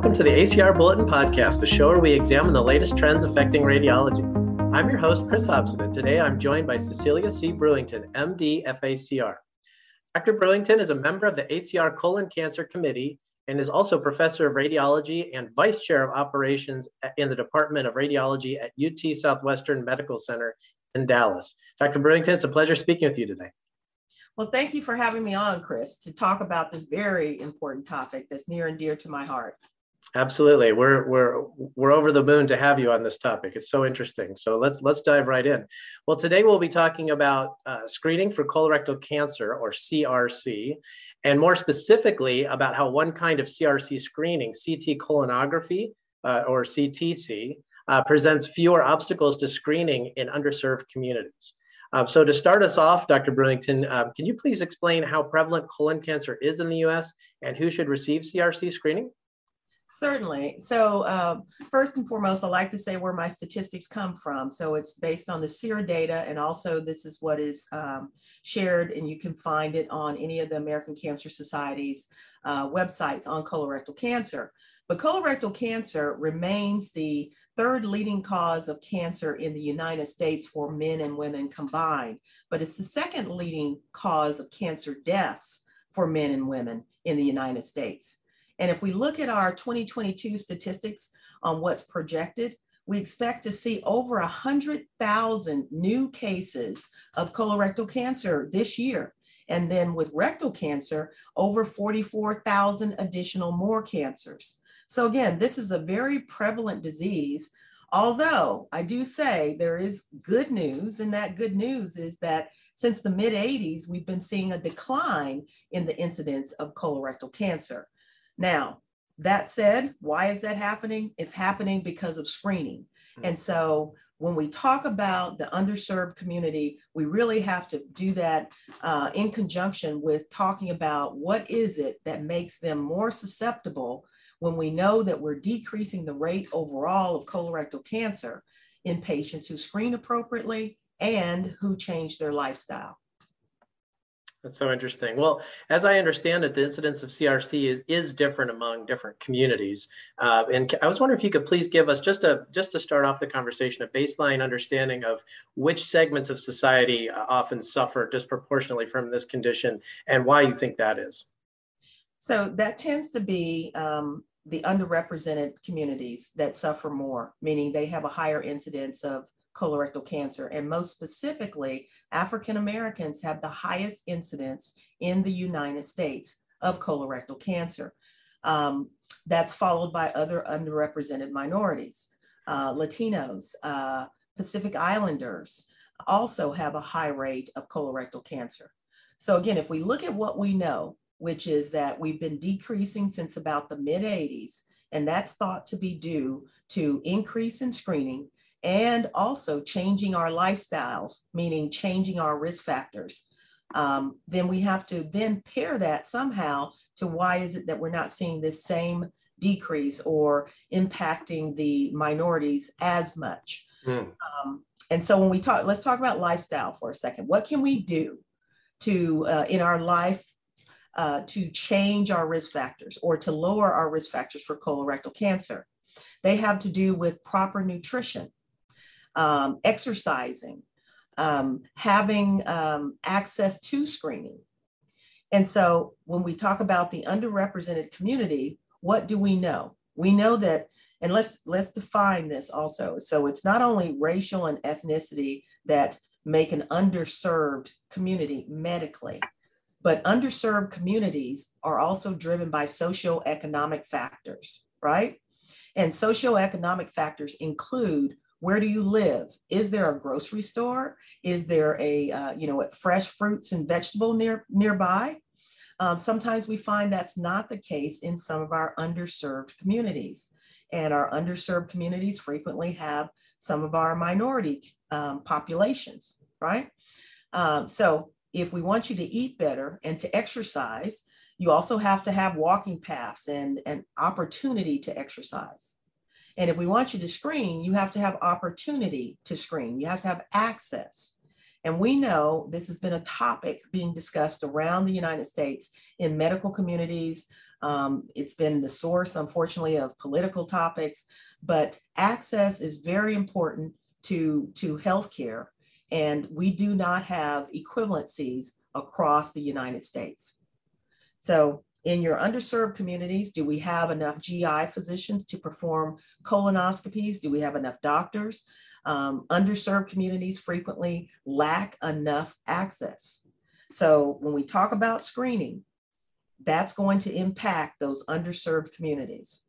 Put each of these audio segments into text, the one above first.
Welcome to the ACR Bulletin Podcast, the show where we examine the latest trends affecting radiology. I'm your host, Chris Hobson, and today I'm joined by Cecelia C. Brewington, MD, FACR. Dr. Brewington is a member of the ACR Colon Cancer Committee and is also professor of radiology and vice chair of operations in the Department of Radiology at UT Southwestern Medical Center in Dallas. Dr. Brewington, it's a pleasure speaking with you today. Well, thank you for having me on, Chris, to talk about this very important topic that's near and dear to my heart. Absolutely, we're we're we're over the moon to have you on this topic. It's so interesting. So let's let's dive right in. Well, today we'll be talking about uh, screening for colorectal cancer or CRC, and more specifically about how one kind of CRC screening, CT colonography uh, or CTC, uh, presents fewer obstacles to screening in underserved communities. Uh, so to start us off, Dr. Brewington, uh, can you please explain how prevalent colon cancer is in the US and who should receive CRC screening? Certainly. So um, first and foremost, I like to say where my statistics come from. So it's based on the SEER data, and also this is what is um, shared, and you can find it on any of the American Cancer Society's uh, websites on colorectal cancer. But colorectal cancer remains the third leading cause of cancer in the United States for men and women combined, but it's the second leading cause of cancer deaths for men and women in the United States. And if we look at our 2022 statistics on what's projected, we expect to see over 100,000 new cases of colorectal cancer this year. And then with rectal cancer, over 44,000 additional more cancers. So again, this is a very prevalent disease. Although I do say there is good news, and that good news is that since the mid 80s, we've been seeing a decline in the incidence of colorectal cancer. Now, that said, why is that happening? It's happening because of screening. Mm-hmm. And so when we talk about the underserved community, we really have to do that uh, in conjunction with talking about what is it that makes them more susceptible when we know that we're decreasing the rate overall of colorectal cancer in patients who screen appropriately and who change their lifestyle. That's so interesting. Well, as I understand it, the incidence of CRC is is different among different communities. Uh, and I was wondering if you could please give us just a just to start off the conversation a baseline understanding of which segments of society uh, often suffer disproportionately from this condition and why you think that is. So that tends to be um, the underrepresented communities that suffer more, meaning they have a higher incidence of colorectal cancer. And most specifically, African Americans have the highest incidence in the United States of colorectal cancer. Um, that's followed by other underrepresented minorities. Uh, Latinos, uh, Pacific Islanders also have a high rate of colorectal cancer. So, again, if we look at what we know, which is that we've been decreasing since about the mid 80s, and that's thought to be due to increase in screening and also changing our lifestyles, meaning changing our risk factors. Um, then we have to then pair that somehow to why is it that we're not seeing this same decrease or impacting the minorities as much. Mm. Um, and so when we talk, let's talk about lifestyle for a second. What can we do to uh, in our life uh, to change our risk factors or to lower our risk factors for colorectal cancer? They have to do with proper nutrition um, exercising, um, having um, access to screening. And so when we talk about the underrepresented community, what do we know? We know that, and let's let's define this also. So it's not only racial and ethnicity that make an underserved community medically, but underserved communities are also driven by socioeconomic factors, right? And socioeconomic factors include where do you live? Is there a grocery store? Is there a uh, you know fresh fruits and vegetable near nearby? Um, sometimes we find that's not the case in some of our underserved communities. And our underserved communities frequently have some of our minority um, populations right? Um, so if we want you to eat better and to exercise you also have to have walking paths and an opportunity to exercise and if we want you to screen, you have to have opportunity to screen. You have to have access. And we know this has been a topic being discussed around the United States in medical communities, Um, it's been the source, unfortunately, of political topics, but access is very important to, to healthcare. And we do not have equivalencies across the United States. So in your underserved communities, do we have enough GI physicians to perform colonoscopies? Do we have enough doctors? Um, underserved communities frequently lack enough access. So when we talk about screening, that's going to impact those underserved communities.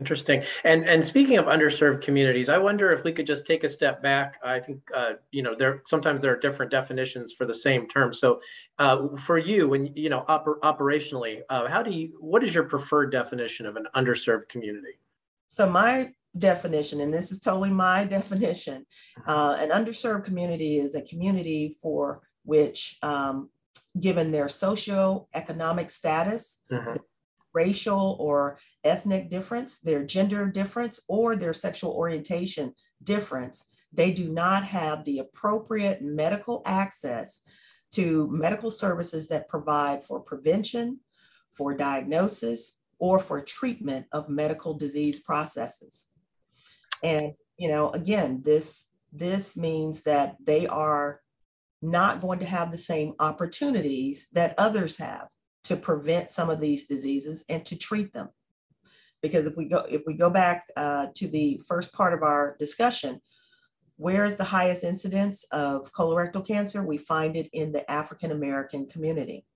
Interesting. And and speaking of underserved communities, I wonder if we could just take a step back. I think uh, you know there sometimes there are different definitions for the same term. So uh, for you, when you know oper- operationally, uh, how do you what is your preferred definition of an underserved community? So my definition, and this is totally my definition, uh, an underserved community is a community for which, um, given their socio-economic status, mm-hmm racial or ethnic difference, their gender difference, or their sexual orientation difference, they do not have the appropriate medical access to medical services that provide for prevention, for diagnosis, or for treatment of medical disease processes. And, you know, again, this, this means that they are not going to have the same opportunities that others have to prevent some of these diseases and to treat them. Because if we go if we go back uh, to the first part of our discussion, where is the highest incidence of colorectal cancer? We find it in the African American community.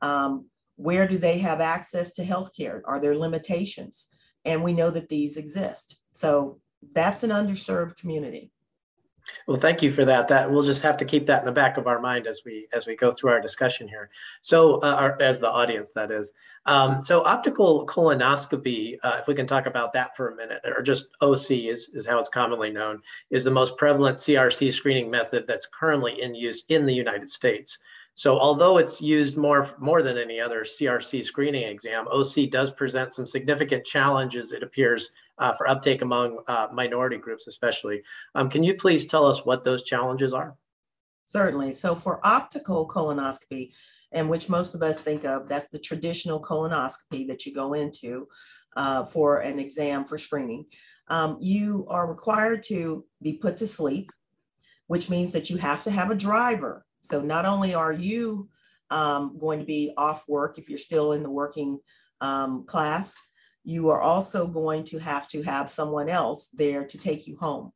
Um, where do they have access to healthcare? Are there limitations? And we know that these exist. So that's an underserved community. Well, thank you for that. That we'll just have to keep that in the back of our mind as we as we go through our discussion here. So, uh, our, as the audience, that is. Um, so, optical colonoscopy, uh, if we can talk about that for a minute, or just OC is is how it's commonly known, is the most prevalent CRC screening method that's currently in use in the United States. So although it's used more, more than any other CRC screening exam, OC does present some significant challenges, it appears, uh, for uptake among uh, minority groups especially. Um, can you please tell us what those challenges are? Certainly. So for optical colonoscopy, and which most of us think of, that's the traditional colonoscopy that you go into uh, for an exam for screening. Um, you are required to be put to sleep, which means that you have to have a driver so not only are you um, going to be off work if you're still in the working um, class, you are also going to have to have someone else there to take you home.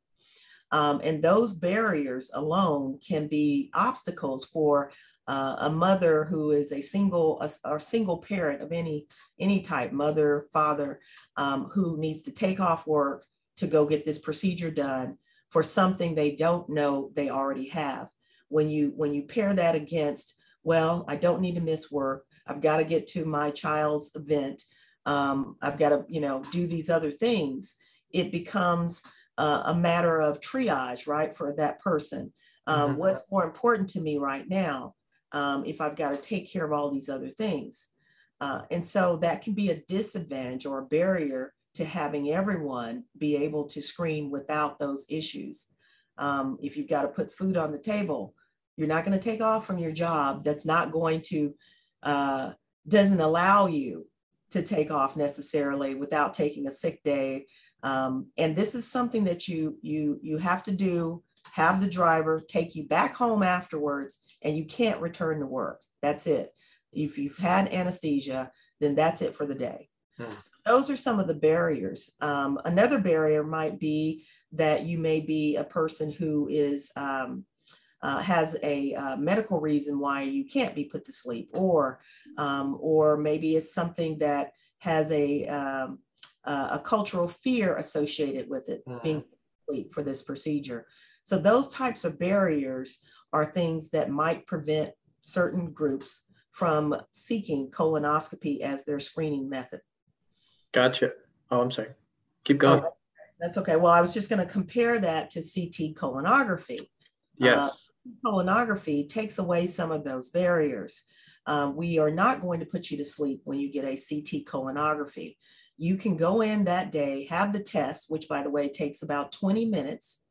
Um, and those barriers alone can be obstacles for uh, a mother who is a single a, or single parent of any any type, mother, father, um, who needs to take off work to go get this procedure done for something they don't know they already have when you when you pair that against well i don't need to miss work. I've got to get to my child's event. Um, i've got to you know do these other things. It becomes uh, a matter of triage right for that person. Um, mm-hmm. what's more important to me right now um, if i've got to take care of all these other things? Uh, and so that can be a disadvantage or a barrier to having everyone be able to screen without those issues. Um, if you've got to put food on the table you're not going to take off from your job that's not going to uh, doesn't allow you to take off necessarily without taking a sick day. Um, and this is something that you you you have to do have the driver take you back home afterwards and you can't return to work. That's it. If you've had anesthesia then that's it for the day. Hmm. those are some of the barriers. Um, another barrier might be that you may be a person who is um, uh, has a uh, medical reason why you can't be put to sleep, or um, or maybe it's something that has a um, a cultural fear associated with it mm. being for this procedure. So those types of barriers are things that might prevent certain groups from seeking colonoscopy as their screening method. Gotcha. Oh, I'm sorry. Keep going. Oh, that's okay. Well, I was just going to compare that to CT colonography. Yes. Uh, colonography takes away some of those barriers. Um, we are not going to put you to sleep when you get a CT colonography. You can go in that day, have the test, which by the way takes about 20 minutes,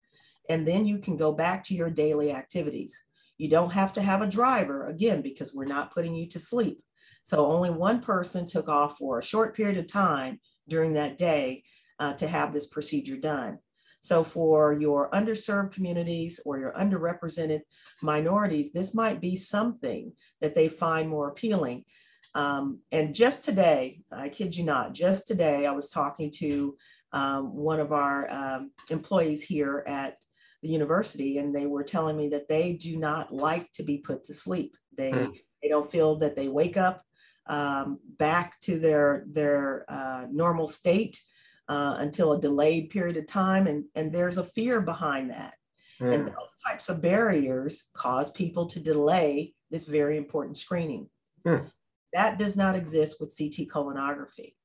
and then you can go back to your daily activities. You don't have to have a driver, again, because we're not putting you to sleep. So only one person took off for a short period of time during that day uh, to have this procedure done. So for your underserved communities or your underrepresented minorities, this might be something that they find more appealing. Um, and just today, I kid you not, just today, I was talking to um, one of our um, employees here at the university, and they were telling me that they do not like to be put to sleep. They hmm. they don't feel that they wake up um, back to their their uh, normal state uh, until a delayed period of time, and and there's a fear behind that. Hmm. And those types of barriers cause people to delay this very important screening. Hmm. That does not exist with CT colonography.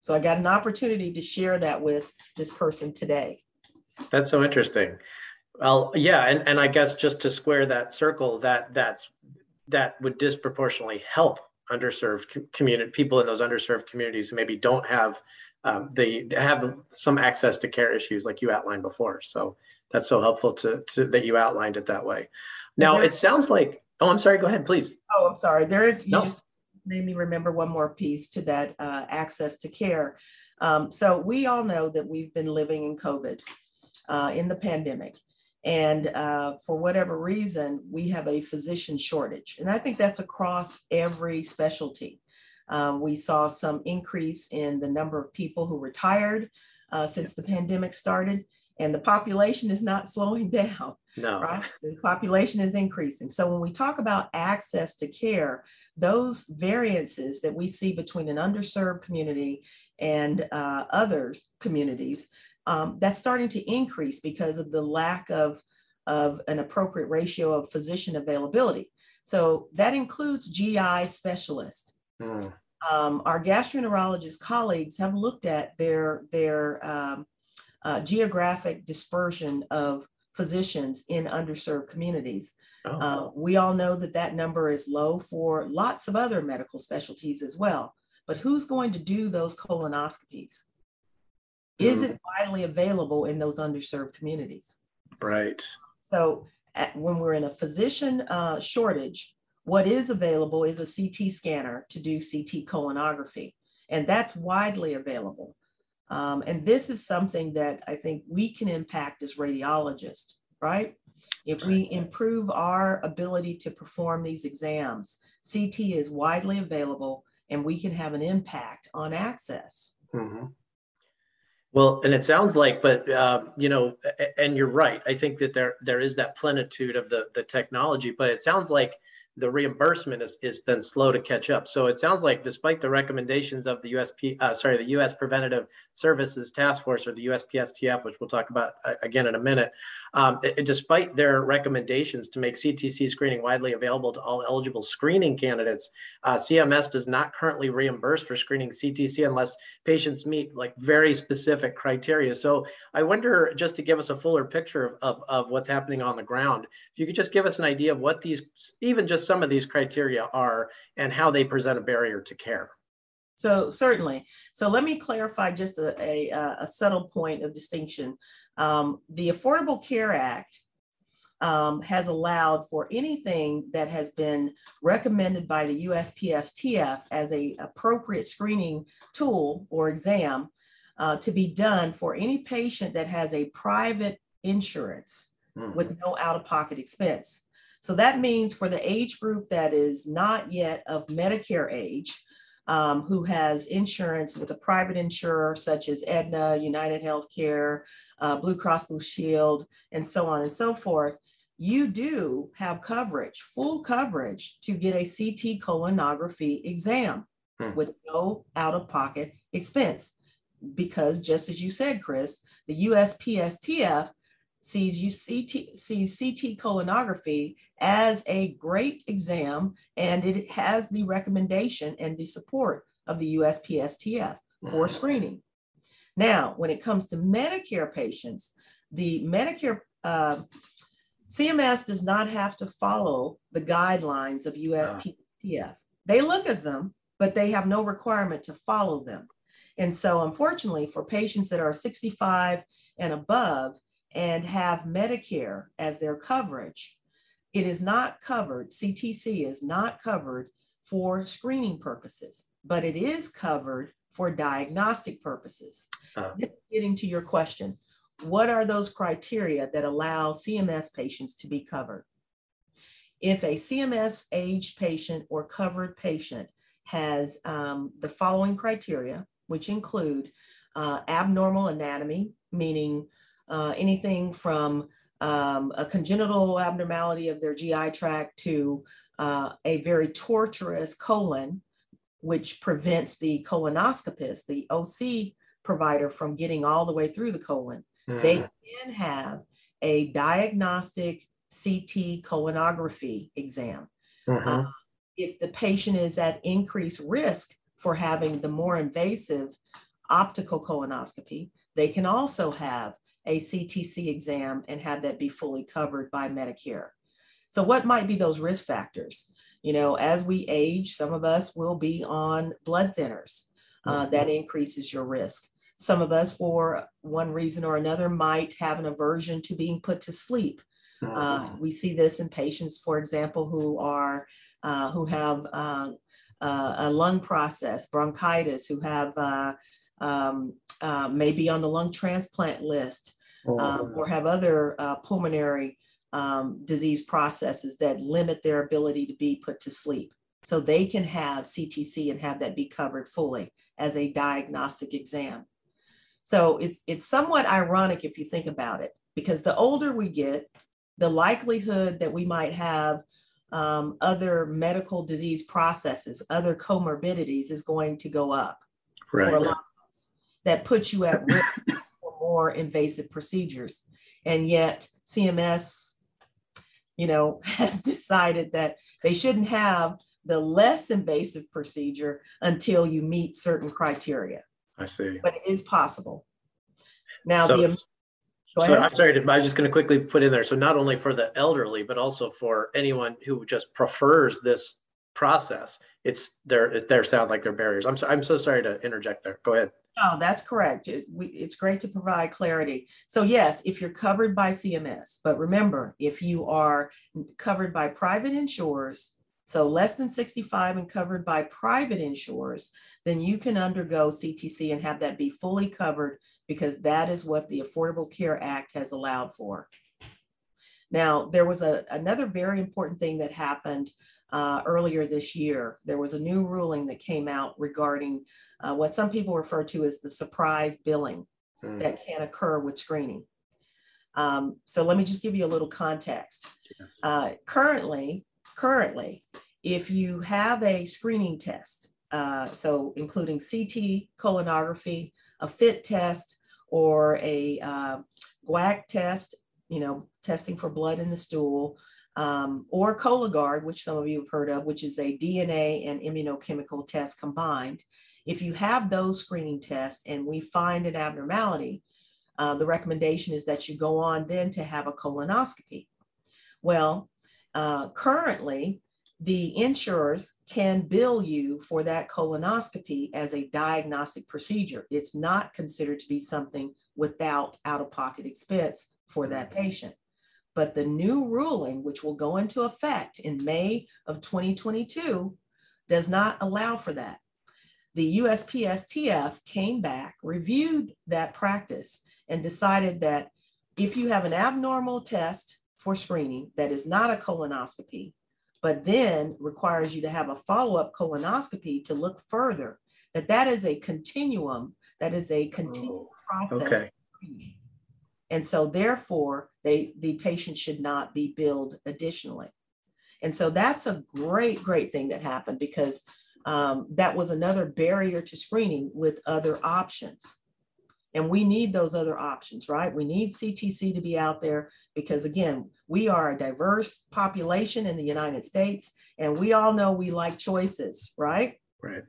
So I got an opportunity to share that with this person today. That's so interesting. Well, yeah, and, and I guess just to square that circle, that that's that would disproportionately help underserved community people in those underserved communities who maybe don't have um, they have some access to care issues like you outlined before. So that's so helpful to, to that you outlined it that way. Now it sounds like oh, I'm sorry. Go ahead, please. Oh, I'm sorry. There is you no. just made me remember one more piece to that uh, access to care. Um, so we all know that we've been living in COVID, uh, in the pandemic. And uh, for whatever reason, we have a physician shortage. And I think that's across every specialty. Um, we saw some increase in the number of people who retired uh, since the pandemic started, and the population is not slowing down. No. Right? The population is increasing. So when we talk about access to care, those variances that we see between an underserved community and uh, others communities, um, that's starting to increase because of the lack of, of an appropriate ratio of physician availability. So that includes GI specialists. Mm. Um, our gastroenterologist colleagues have looked at their, their um, uh, geographic dispersion of physicians in underserved communities. Oh. Uh, we all know that that number is low for lots of other medical specialties as well. But who's going to do those colonoscopies? Is mm. it widely available in those underserved communities? Right. So at, when we're in a physician uh, shortage, what is available is a CT scanner to do CT colonography, and that's widely available. Um, and this is something that I think we can impact as radiologists, right? If we improve our ability to perform these exams, CT is widely available and we can have an impact on access. Mm-hmm. Well, and it sounds like, but uh, you know, and you're right. I think that there there is that plenitude of the the technology, but it sounds like the reimbursement has, has been slow to catch up. So it sounds like despite the recommendations of the USP, uh, sorry, the U.S. Preventative Services Task Force or the USPSTF, which we'll talk about uh, again in a minute, um, it, despite their recommendations to make CTC screening widely available to all eligible screening candidates, uh, CMS does not currently reimburse for screening CTC unless patients meet like very specific criteria. So I wonder, just to give us a fuller picture of, of, of what's happening on the ground, if you could just give us an idea of what these, even just some of these criteria are and how they present a barrier to care. So certainly. So let me clarify just a, a, a subtle point of distinction. Um, the Affordable Care Act um, has allowed for anything that has been recommended by the USPSTF as a appropriate screening tool or exam uh, to be done for any patient that has a private insurance mm. with no out-of-pocket expense. So that means for the age group that is not yet of Medicare age, um, who has insurance with a private insurer such as Aetna, United Healthcare, uh, Blue Cross Blue Shield, and so on and so forth, you do have coverage, full coverage to get a CT colonography exam hmm. with no out of pocket expense. Because just as you said, Chris, the USPSTF sees you CT, sees CT colonography as a great exam and it has the recommendation and the support of the USPSTF for screening. Now, when it comes to Medicare patients, the Medicare uh, CMS does not have to follow the guidelines of USPSTF. They look at them, but they have no requirement to follow them. And so, unfortunately, for patients that are 65 and above, and have Medicare as their coverage, it is not covered, CTC is not covered for screening purposes, but it is covered for diagnostic purposes. Uh, getting to your question, what are those criteria that allow CMS patients to be covered? If a CMS aged patient or covered patient has um, the following criteria, which include uh, abnormal anatomy, meaning uh, anything from um, a congenital abnormality of their GI tract to uh, a very tortuous colon, which prevents the colonoscopist, the OC provider, from getting all the way through the colon. Mm. They can have a diagnostic CT colonography exam. Mm-hmm. Uh, if the patient is at increased risk for having the more invasive optical colonoscopy, they can also have a CTC exam and have that be fully covered by Medicare. So, what might be those risk factors? You know, as we age, some of us will be on blood thinners. Uh, that increases your risk. Some of us, for one reason or another, might have an aversion to being put to sleep. Uh, we see this in patients, for example, who are uh, who have uh, uh, a lung process, bronchitis, who have uh, um, uh, maybe on the lung transplant list, um, oh. or have other pulmonary um, disease processes that limit their ability to be put to sleep. So they can have CTC and have that be covered fully as a diagnostic exam. So it's it's somewhat ironic if you think about it, because the older we get, the likelihood that we might have um, other medical disease processes, other comorbidities is going to go up right. for a lot. That puts you at risk for more invasive procedures. And yet CMS, you know, has decided that they shouldn't have the less invasive procedure until you meet certain criteria. I see. But it is possible. Now, so, the so I'm sorry, I was just going to quickly put in there. So not only for the elderly, but also for anyone who just prefers this process, it's there. It's there sound like they're barriers. I'm so, I'm so sorry to interject there. Go ahead. No, that's correct. It, we, it's great to provide clarity. So yes, if you're covered by CMS, but remember, if you are covered by private insurers, so less than 65 and covered by private insurers, then you can undergo CTC and have that be fully covered because that is what the Affordable Care Act has allowed for. Now, there was a, another very important thing that happened uh, earlier this year. There was a new ruling that came out regarding uh, what some people refer to as the surprise billing mm. that can occur with screening. Um, so let me just give you a little context. Yes. Uh, currently, currently, if you have a screening test, uh, so including CT, colonography, a FIT test or a uh, guaiac test, you know, testing for blood in the stool, um, or Cologuard, which some of you have heard of, which is a DNA and immunochemical test combined. If you have those screening tests and we find an abnormality, uh, the recommendation is that you go on then to have a colonoscopy. Well, uh, currently, the insurers can bill you for that colonoscopy as a diagnostic procedure. It's not considered to be something without out of pocket expense for that patient. But the new ruling, which will go into effect in May of 2022, does not allow for that. The USPSTF came back, reviewed that practice, and decided that if you have an abnormal test for screening that is not a colonoscopy, but then requires you to have a follow-up colonoscopy to look further, that that is a continuum, that is a continual oh, process. Okay. And so therefore, they the patient should not be billed additionally. And so that's a great, great thing that happened because um, that was another barrier to screening with other options. And we need those other options, right? We need CTC to be out there because, again, we are a diverse population in the United States, and we all know we like choices, right? Right.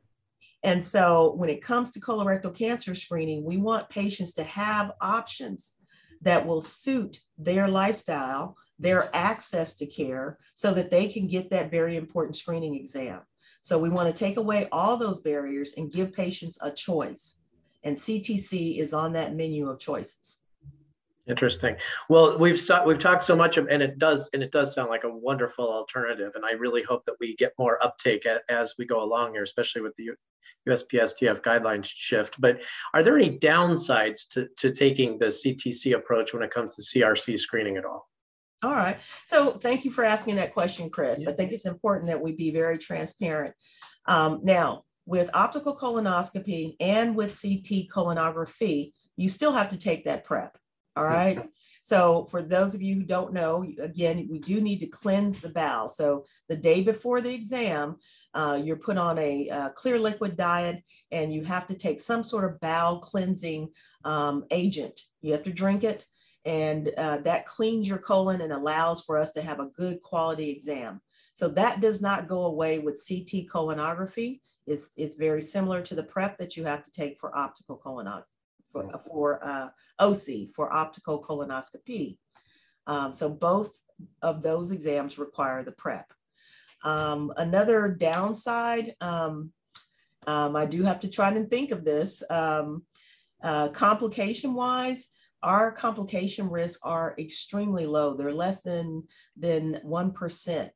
And so when it comes to colorectal cancer screening, we want patients to have options that will suit their lifestyle, their access to care, so that they can get that very important screening exam. So we want to take away all those barriers and give patients a choice and CTC is on that menu of choices. Interesting. Well, we've we've talked so much, of, and it does and it does sound like a wonderful alternative. And I really hope that we get more uptake as we go along here, especially with the USPSTF guidelines shift. But are there any downsides to, to taking the CTC approach when it comes to CRC screening at all? All right. So thank you for asking that question, Chris. I think it's important that we be very transparent. Um, now, with optical colonoscopy and with CT colonography, you still have to take that prep. All right. So for those of you who don't know, again, we do need to cleanse the bowel. So the day before the exam, uh, you're put on a uh, clear liquid diet and you have to take some sort of bowel cleansing um, agent. You have to drink it and uh, that cleans your colon and allows for us to have a good quality exam. So that does not go away with CT colonography. It's, it's very similar to the prep that you have to take for optical colonoscopy for, for uh, OC, for optical colonoscopy. Um, so both of those exams require the prep. Um, another downside, um, um I do have to try and think of this, um, uh, complication wise, our complication risks are extremely low. They're less than, than 1%.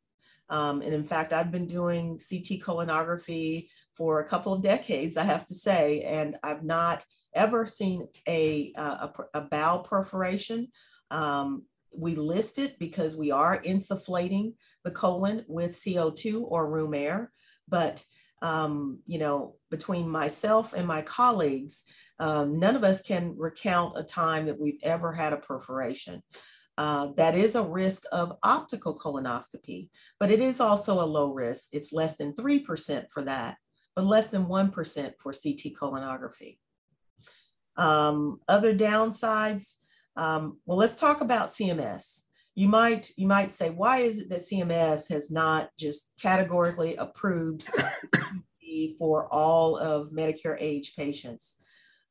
Um, and in fact, I've been doing CT colonography for a couple of decades, I have to say, and I've not ever seen a, a, a bowel perforation. Um, we list it because we are insufflating the colon with CO2 or room air. But, um, you know, between myself and my colleagues, um, none of us can recount a time that we've ever had a perforation. Uh, that is a risk of optical colonoscopy, but it is also a low risk. It's less than 3% for that, but less than 1% for CT colonography. Um, other downsides, um, well, let's talk about CMS. You might, you might say, why is it that CMS has not just categorically approved for all of Medicare age patients?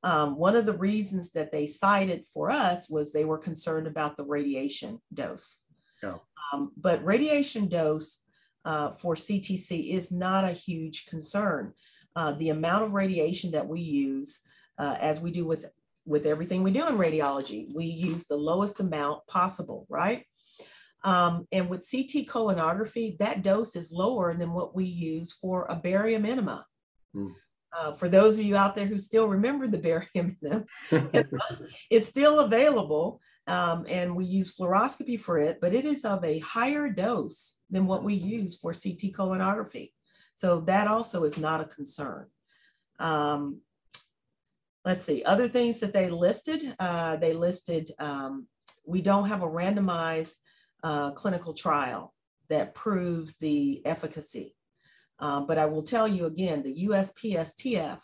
Um, one of the reasons that they cited for us was they were concerned about the radiation dose. Yeah. Um, but radiation dose uh, for CTC is not a huge concern. Uh, the amount of radiation that we use uh, as we do with, with everything we do in radiology. We use the lowest amount possible, right? Um, and with CT colonography, that dose is lower than what we use for a barium enema. Mm. Uh, for those of you out there who still remember the barium enema, it's still available. Um, and we use fluoroscopy for it, but it is of a higher dose than what we use for CT colonography. So that also is not a concern. Um, let's see, other things that they listed, uh, they listed, um, we don't have a randomized uh, clinical trial that proves the efficacy. Um, but I will tell you again, the USPSTF,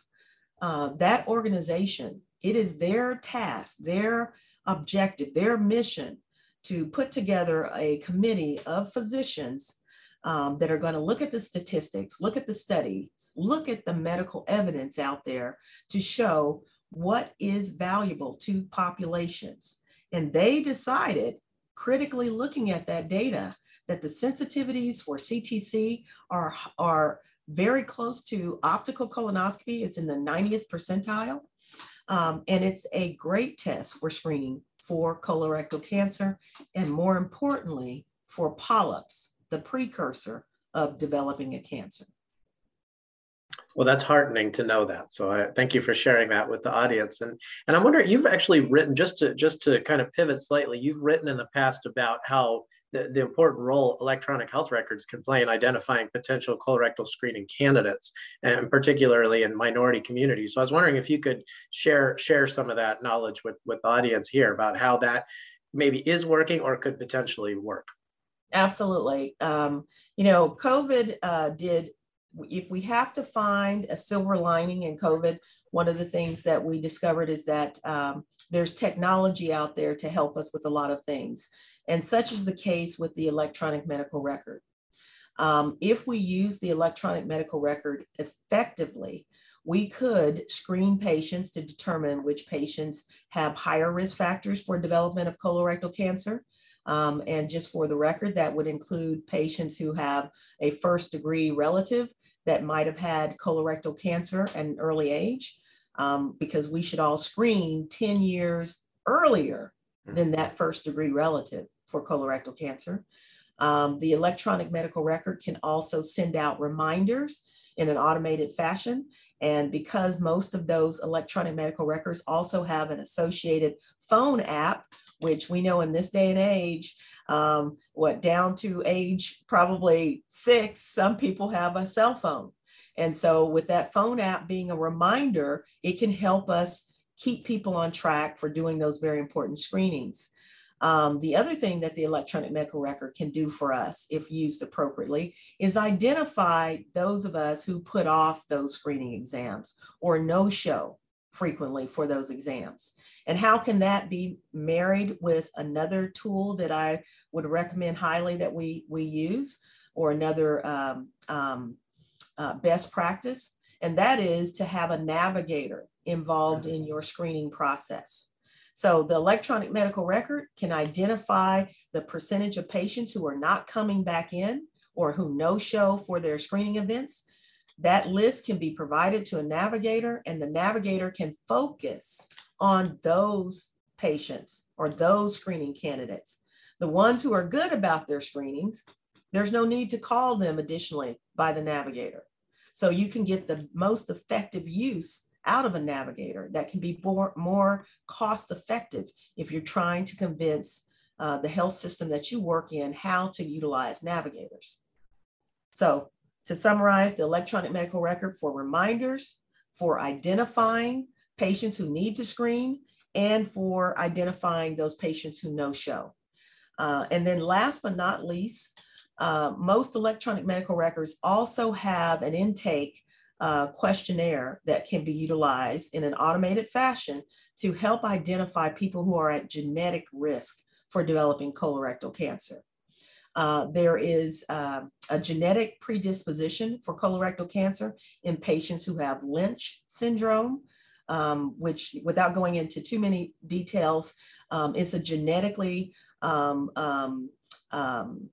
uh, that organization, it is their task, their objective, their mission to put together a committee of physicians um, that are going to look at the statistics, look at the studies, look at the medical evidence out there to show what is valuable to populations. And they decided, critically looking at that data, that the sensitivities for CTC are, are very close to optical colonoscopy. It's in the 90th percentile. Um, and it's a great test for screening for colorectal cancer, and more importantly, for polyps, the precursor of developing a cancer. Well, that's heartening to know that. So I thank you for sharing that with the audience. And and I'm wondering, you've actually written just to just to kind of pivot slightly. You've written in the past about how the, the important role electronic health records can play in identifying potential colorectal screening candidates, and particularly in minority communities. So I was wondering if you could share share some of that knowledge with with the audience here about how that maybe is working or could potentially work. Absolutely. Um, you know, COVID uh, did if we have to find a silver lining in COVID, one of the things that we discovered is that um, there's technology out there to help us with a lot of things. And such is the case with the electronic medical record. Um, if we use the electronic medical record effectively, we could screen patients to determine which patients have higher risk factors for development of colorectal cancer um, and just for the record, that would include patients who have a first degree relative that might have had colorectal cancer at an early age, um, because we should all screen 10 years earlier mm-hmm. than that first degree relative for colorectal cancer. Um, the electronic medical record can also send out reminders in an automated fashion. And because most of those electronic medical records also have an associated phone app, which we know in this day and age, um, what down to age probably six, some people have a cell phone. And so, with that phone app being a reminder, it can help us keep people on track for doing those very important screenings. Um, the other thing that the electronic medical record can do for us, if used appropriately, is identify those of us who put off those screening exams or no show frequently for those exams. And how can that be married with another tool that I would recommend highly that we, we use or another um, um, uh, best practice? And that is to have a navigator involved in your screening process. So the electronic medical record can identify the percentage of patients who are not coming back in or who no show for their screening events. That list can be provided to a navigator and the navigator can focus on those patients or those screening candidates. The ones who are good about their screenings, there's no need to call them additionally by the navigator. So you can get the most effective use out of a navigator that can be more, more cost effective if you're trying to convince uh, the health system that you work in how to utilize navigators. So to summarize, the electronic medical record for reminders, for identifying patients who need to screen, and for identifying those patients who no show. Uh, and then last but not least, uh, most electronic medical records also have an intake uh, questionnaire that can be utilized in an automated fashion to help identify people who are at genetic risk for developing colorectal cancer. Uh, there is uh, a genetic predisposition for colorectal cancer in patients who have Lynch syndrome, um, which, without going into too many details, um, is a genetically um, um, um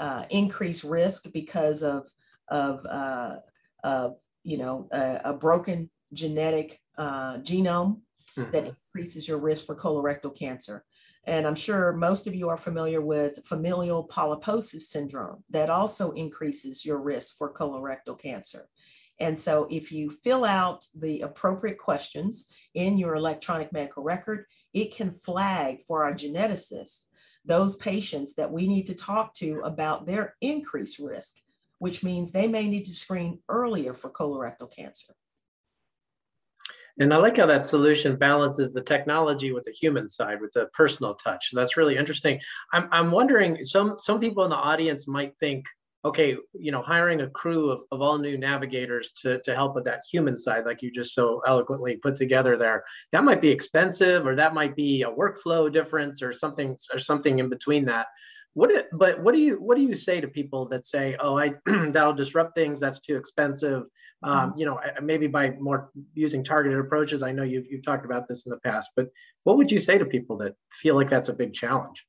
uh, increased risk because of, of, uh, of you know, a, a broken genetic uh, genome mm-hmm. that increases your risk for colorectal cancer. And I'm sure most of you are familiar with familial polyposis syndrome that also increases your risk for colorectal cancer. And so if you fill out the appropriate questions in your electronic medical record, it can flag for our geneticists those patients that we need to talk to about their increased risk which means they may need to screen earlier for colorectal cancer. And I like how that solution balances the technology with the human side, with the personal touch. So that's really interesting. I'm, I'm wondering, some, some people in the audience might think, okay, you know, hiring a crew of, of all new navigators to, to help with that human side, like you just so eloquently put together there, that might be expensive or that might be a workflow difference or something or something in between that. What it, but what do you what do you say to people that say, oh, I that'll disrupt things, that's too expensive? Um, mm-hmm. you know, maybe by more using targeted approaches. I know you've you've talked about this in the past, but what would you say to people that feel like that's a big challenge?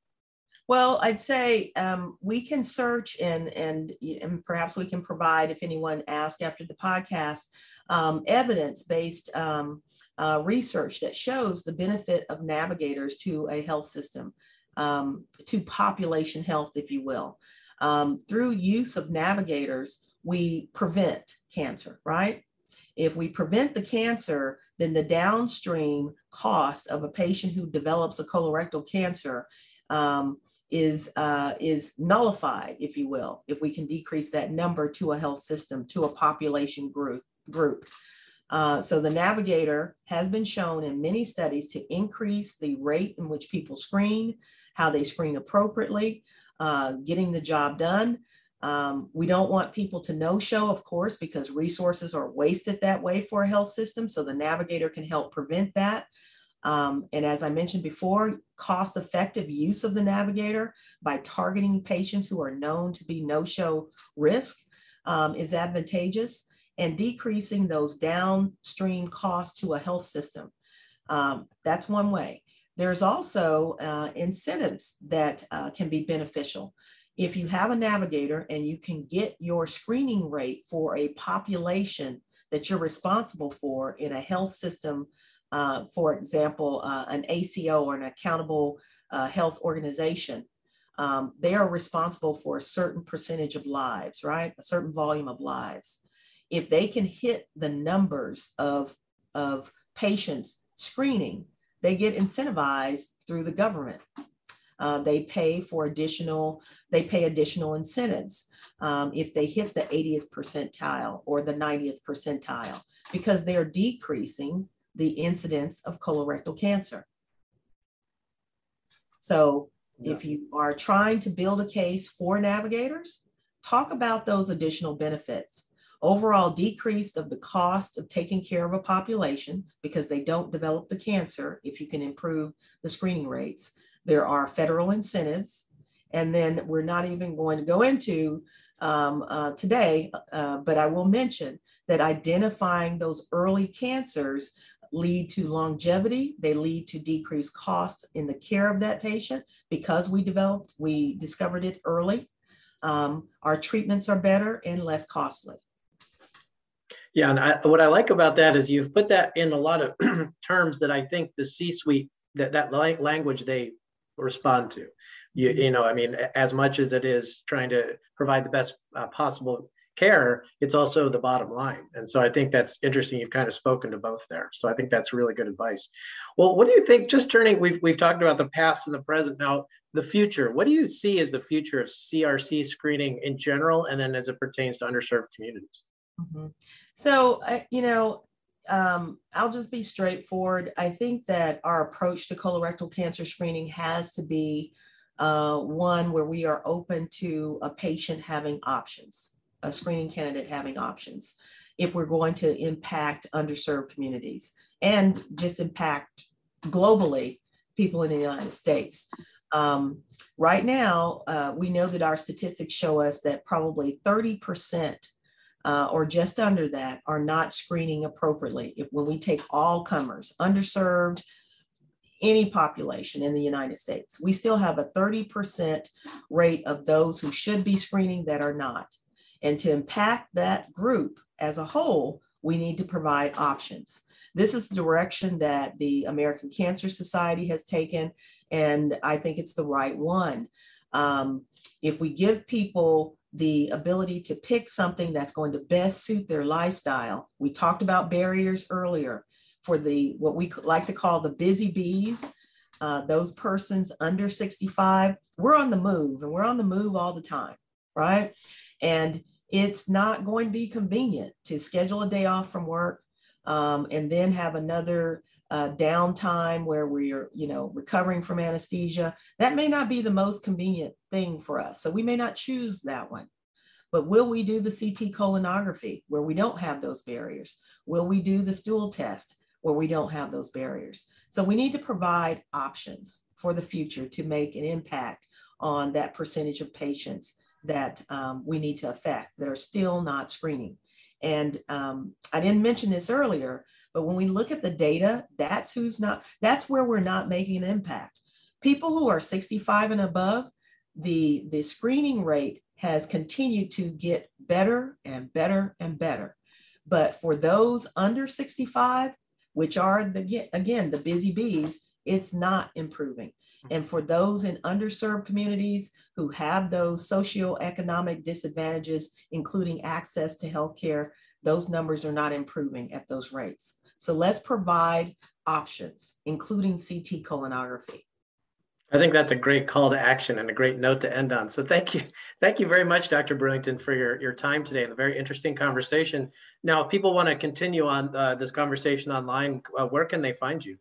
Well, I'd say um, we can search and, and and perhaps we can provide, if anyone asks after the podcast, um, evidence-based um, uh, research that shows the benefit of navigators to a health system um, to population health, if you will. Um, through use of navigators, we prevent cancer, right? If we prevent the cancer, then the downstream cost of a patient who develops a colorectal cancer um, is, uh, is nullified, if you will, if we can decrease that number to a health system, to a population group. group. Uh, so the navigator has been shown in many studies to increase the rate in which people screen, how they screen appropriately, uh, getting the job done. Um, we don't want people to no show, of course, because resources are wasted that way for a health system. So the navigator can help prevent that. Um, and as I mentioned before, cost effective use of the navigator by targeting patients who are known to be no show risk um, is advantageous and decreasing those downstream costs to a health system. Um, that's one way. There's also uh, incentives that uh, can be beneficial. If you have a navigator and you can get your screening rate for a population that you're responsible for in a health system, uh, for example, uh, an ACO or an accountable uh, health organization, um, they are responsible for a certain percentage of lives, right? A certain volume of lives. If they can hit the numbers of, of patients screening, they get incentivized through the government. Uh, they pay for additional, they pay additional incentives um, if they hit the 80th percentile or the 90th percentile because they are decreasing the incidence of colorectal cancer. So yeah. if you are trying to build a case for navigators, talk about those additional benefits. Overall decrease of the cost of taking care of a population because they don't develop the cancer if you can improve the screening rates. There are federal incentives. And then we're not even going to go into um, uh, today, uh, but I will mention that identifying those early cancers lead to longevity. They lead to decreased cost in the care of that patient because we developed, we discovered it early. Um, our treatments are better and less costly. Yeah, and I, what I like about that is you've put that in a lot of terms that I think the C-suite that that language they respond to. You, you know, I mean, as much as it is trying to provide the best uh, possible care, it's also the bottom line. And so I think that's interesting. You've kind of spoken to both there. So I think that's really good advice. Well, what do you think? Just turning, we've we've talked about the past and the present. Now, the future. What do you see as the future of CRC screening in general, and then as it pertains to underserved communities? Mm-hmm. So, uh, you know, um, I'll just be straightforward. I think that our approach to colorectal cancer screening has to be uh, one where we are open to a patient having options a screening candidate having options if we're going to impact underserved communities and just impact globally people in the United States. Um, right now, uh, we know that our statistics show us that probably 30% uh, or just under that are not screening appropriately. If, when we take all comers, underserved, any population in the United States, we still have a 30% rate of those who should be screening that are not. And to impact that group as a whole, we need to provide options. This is the direction that the American Cancer Society has taken, and I think it's the right one. Um, if we give people the ability to pick something that's going to best suit their lifestyle, we talked about barriers earlier for the what we like to call the busy bees. Uh, those persons under 65, we're on the move and we're on the move all the time, right? And it's not going to be convenient to schedule a day off from work um, and then have another uh, downtime where we're, you know, recovering from anesthesia. That may not be the most convenient thing for us. So we may not choose that one. But will we do the CT colonography where we don't have those barriers? Will we do the stool test where we don't have those barriers? So we need to provide options for the future to make an impact on that percentage of patients that um, we need to affect that are still not screening. And um, I didn't mention this earlier, but when we look at the data, that's who's not, that's where we're not making an impact. People who are 65 and above, the, the screening rate has continued to get better and better and better. But for those under 65, which are the again the busy bees, it's not improving. Mm-hmm. And for those in underserved communities who have those socioeconomic disadvantages, including access to healthcare, those numbers are not improving at those rates. So let's provide options, including CT colonography. I think that's a great call to action and a great note to end on. So thank you. Thank you very much, Dr. Brewington, for your, your time today and a very interesting conversation. Now, if people want to continue on uh, this conversation online, uh, where can they find you?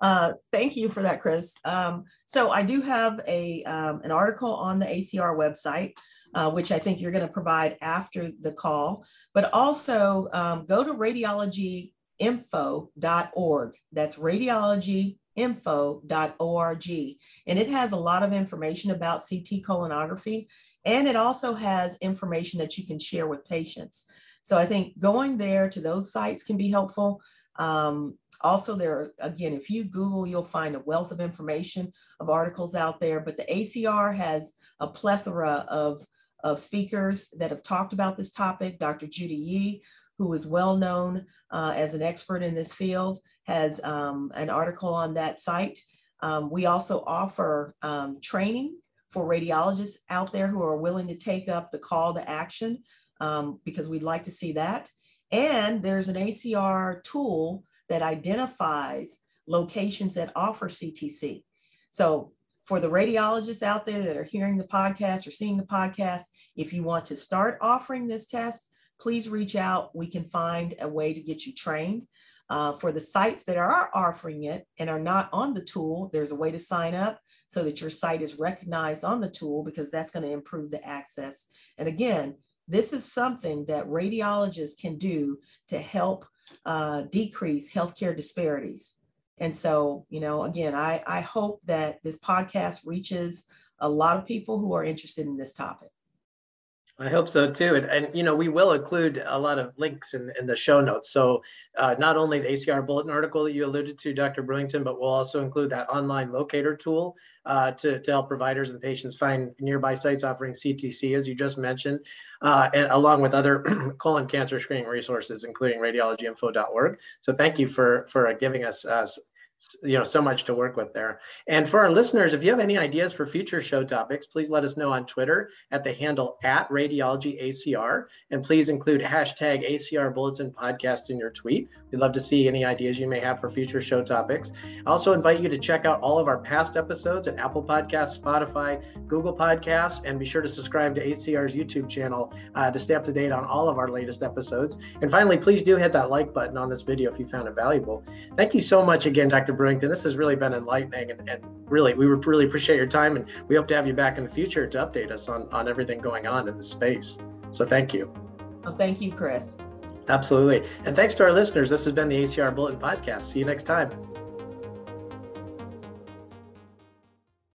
Uh, thank you for that, Chris. Um, so I do have a, um, an article on the ACR website, uh, which I think you're going to provide after the call, but also um, go to radiologyinfo.org. That's radiologyinfo.org. And it has a lot of information about CT colonography. And it also has information that you can share with patients. So I think going there to those sites can be helpful. Um, also, there, again, if you Google, you'll find a wealth of information of articles out there, but the ACR has a plethora of, of speakers that have talked about this topic. Dr. Judy Yee, who is well known uh, as an expert in this field, has um, an article on that site. Um, we also offer um, training for radiologists out there who are willing to take up the call to action um, because we'd like to see that. And there's an ACR tool that identifies locations that offer CTC. So for the radiologists out there that are hearing the podcast or seeing the podcast, if you want to start offering this test, please reach out. We can find a way to get you trained. Uh, for the sites that are offering it and are not on the tool, there's a way to sign up so that your site is recognized on the tool because that's going to improve the access. And again, this is something that radiologists can do to help uh, decrease healthcare disparities. And so, you know, again, I, I hope that this podcast reaches a lot of people who are interested in this topic. I hope so too. And, and, you know, we will include a lot of links in, in the show notes. So uh, not only the ACR bulletin article that you alluded to, Dr. Brewington, but we'll also include that online locator tool uh, to, to help providers and patients find nearby sites offering CTC, as you just mentioned, uh, and along with other colon cancer screening resources, including radiologyinfo.org. So thank you for, for giving us you know so much to work with there. And for our listeners if you have any ideas for future show topics please let us know on twitter at the handle at radiology acr and please include hashtag acr bulletin podcast in your tweet. We'd love to see any ideas you may have for future show topics. I also invite you to check out all of our past episodes at apple podcasts spotify google podcasts and be sure to subscribe to acr's youtube channel uh, to stay up to date on all of our latest episodes. And finally please do hit that like button on this video if you found it valuable. Thank you so much again dr Brewington. This has really been enlightening and, and really, we really appreciate your time and we hope to have you back in the future to update us on, on everything going on in the space. So thank you. Well, thank you, Chris. Absolutely. And thanks to our listeners. This has been the ACR Bulletin Podcast. See you next time.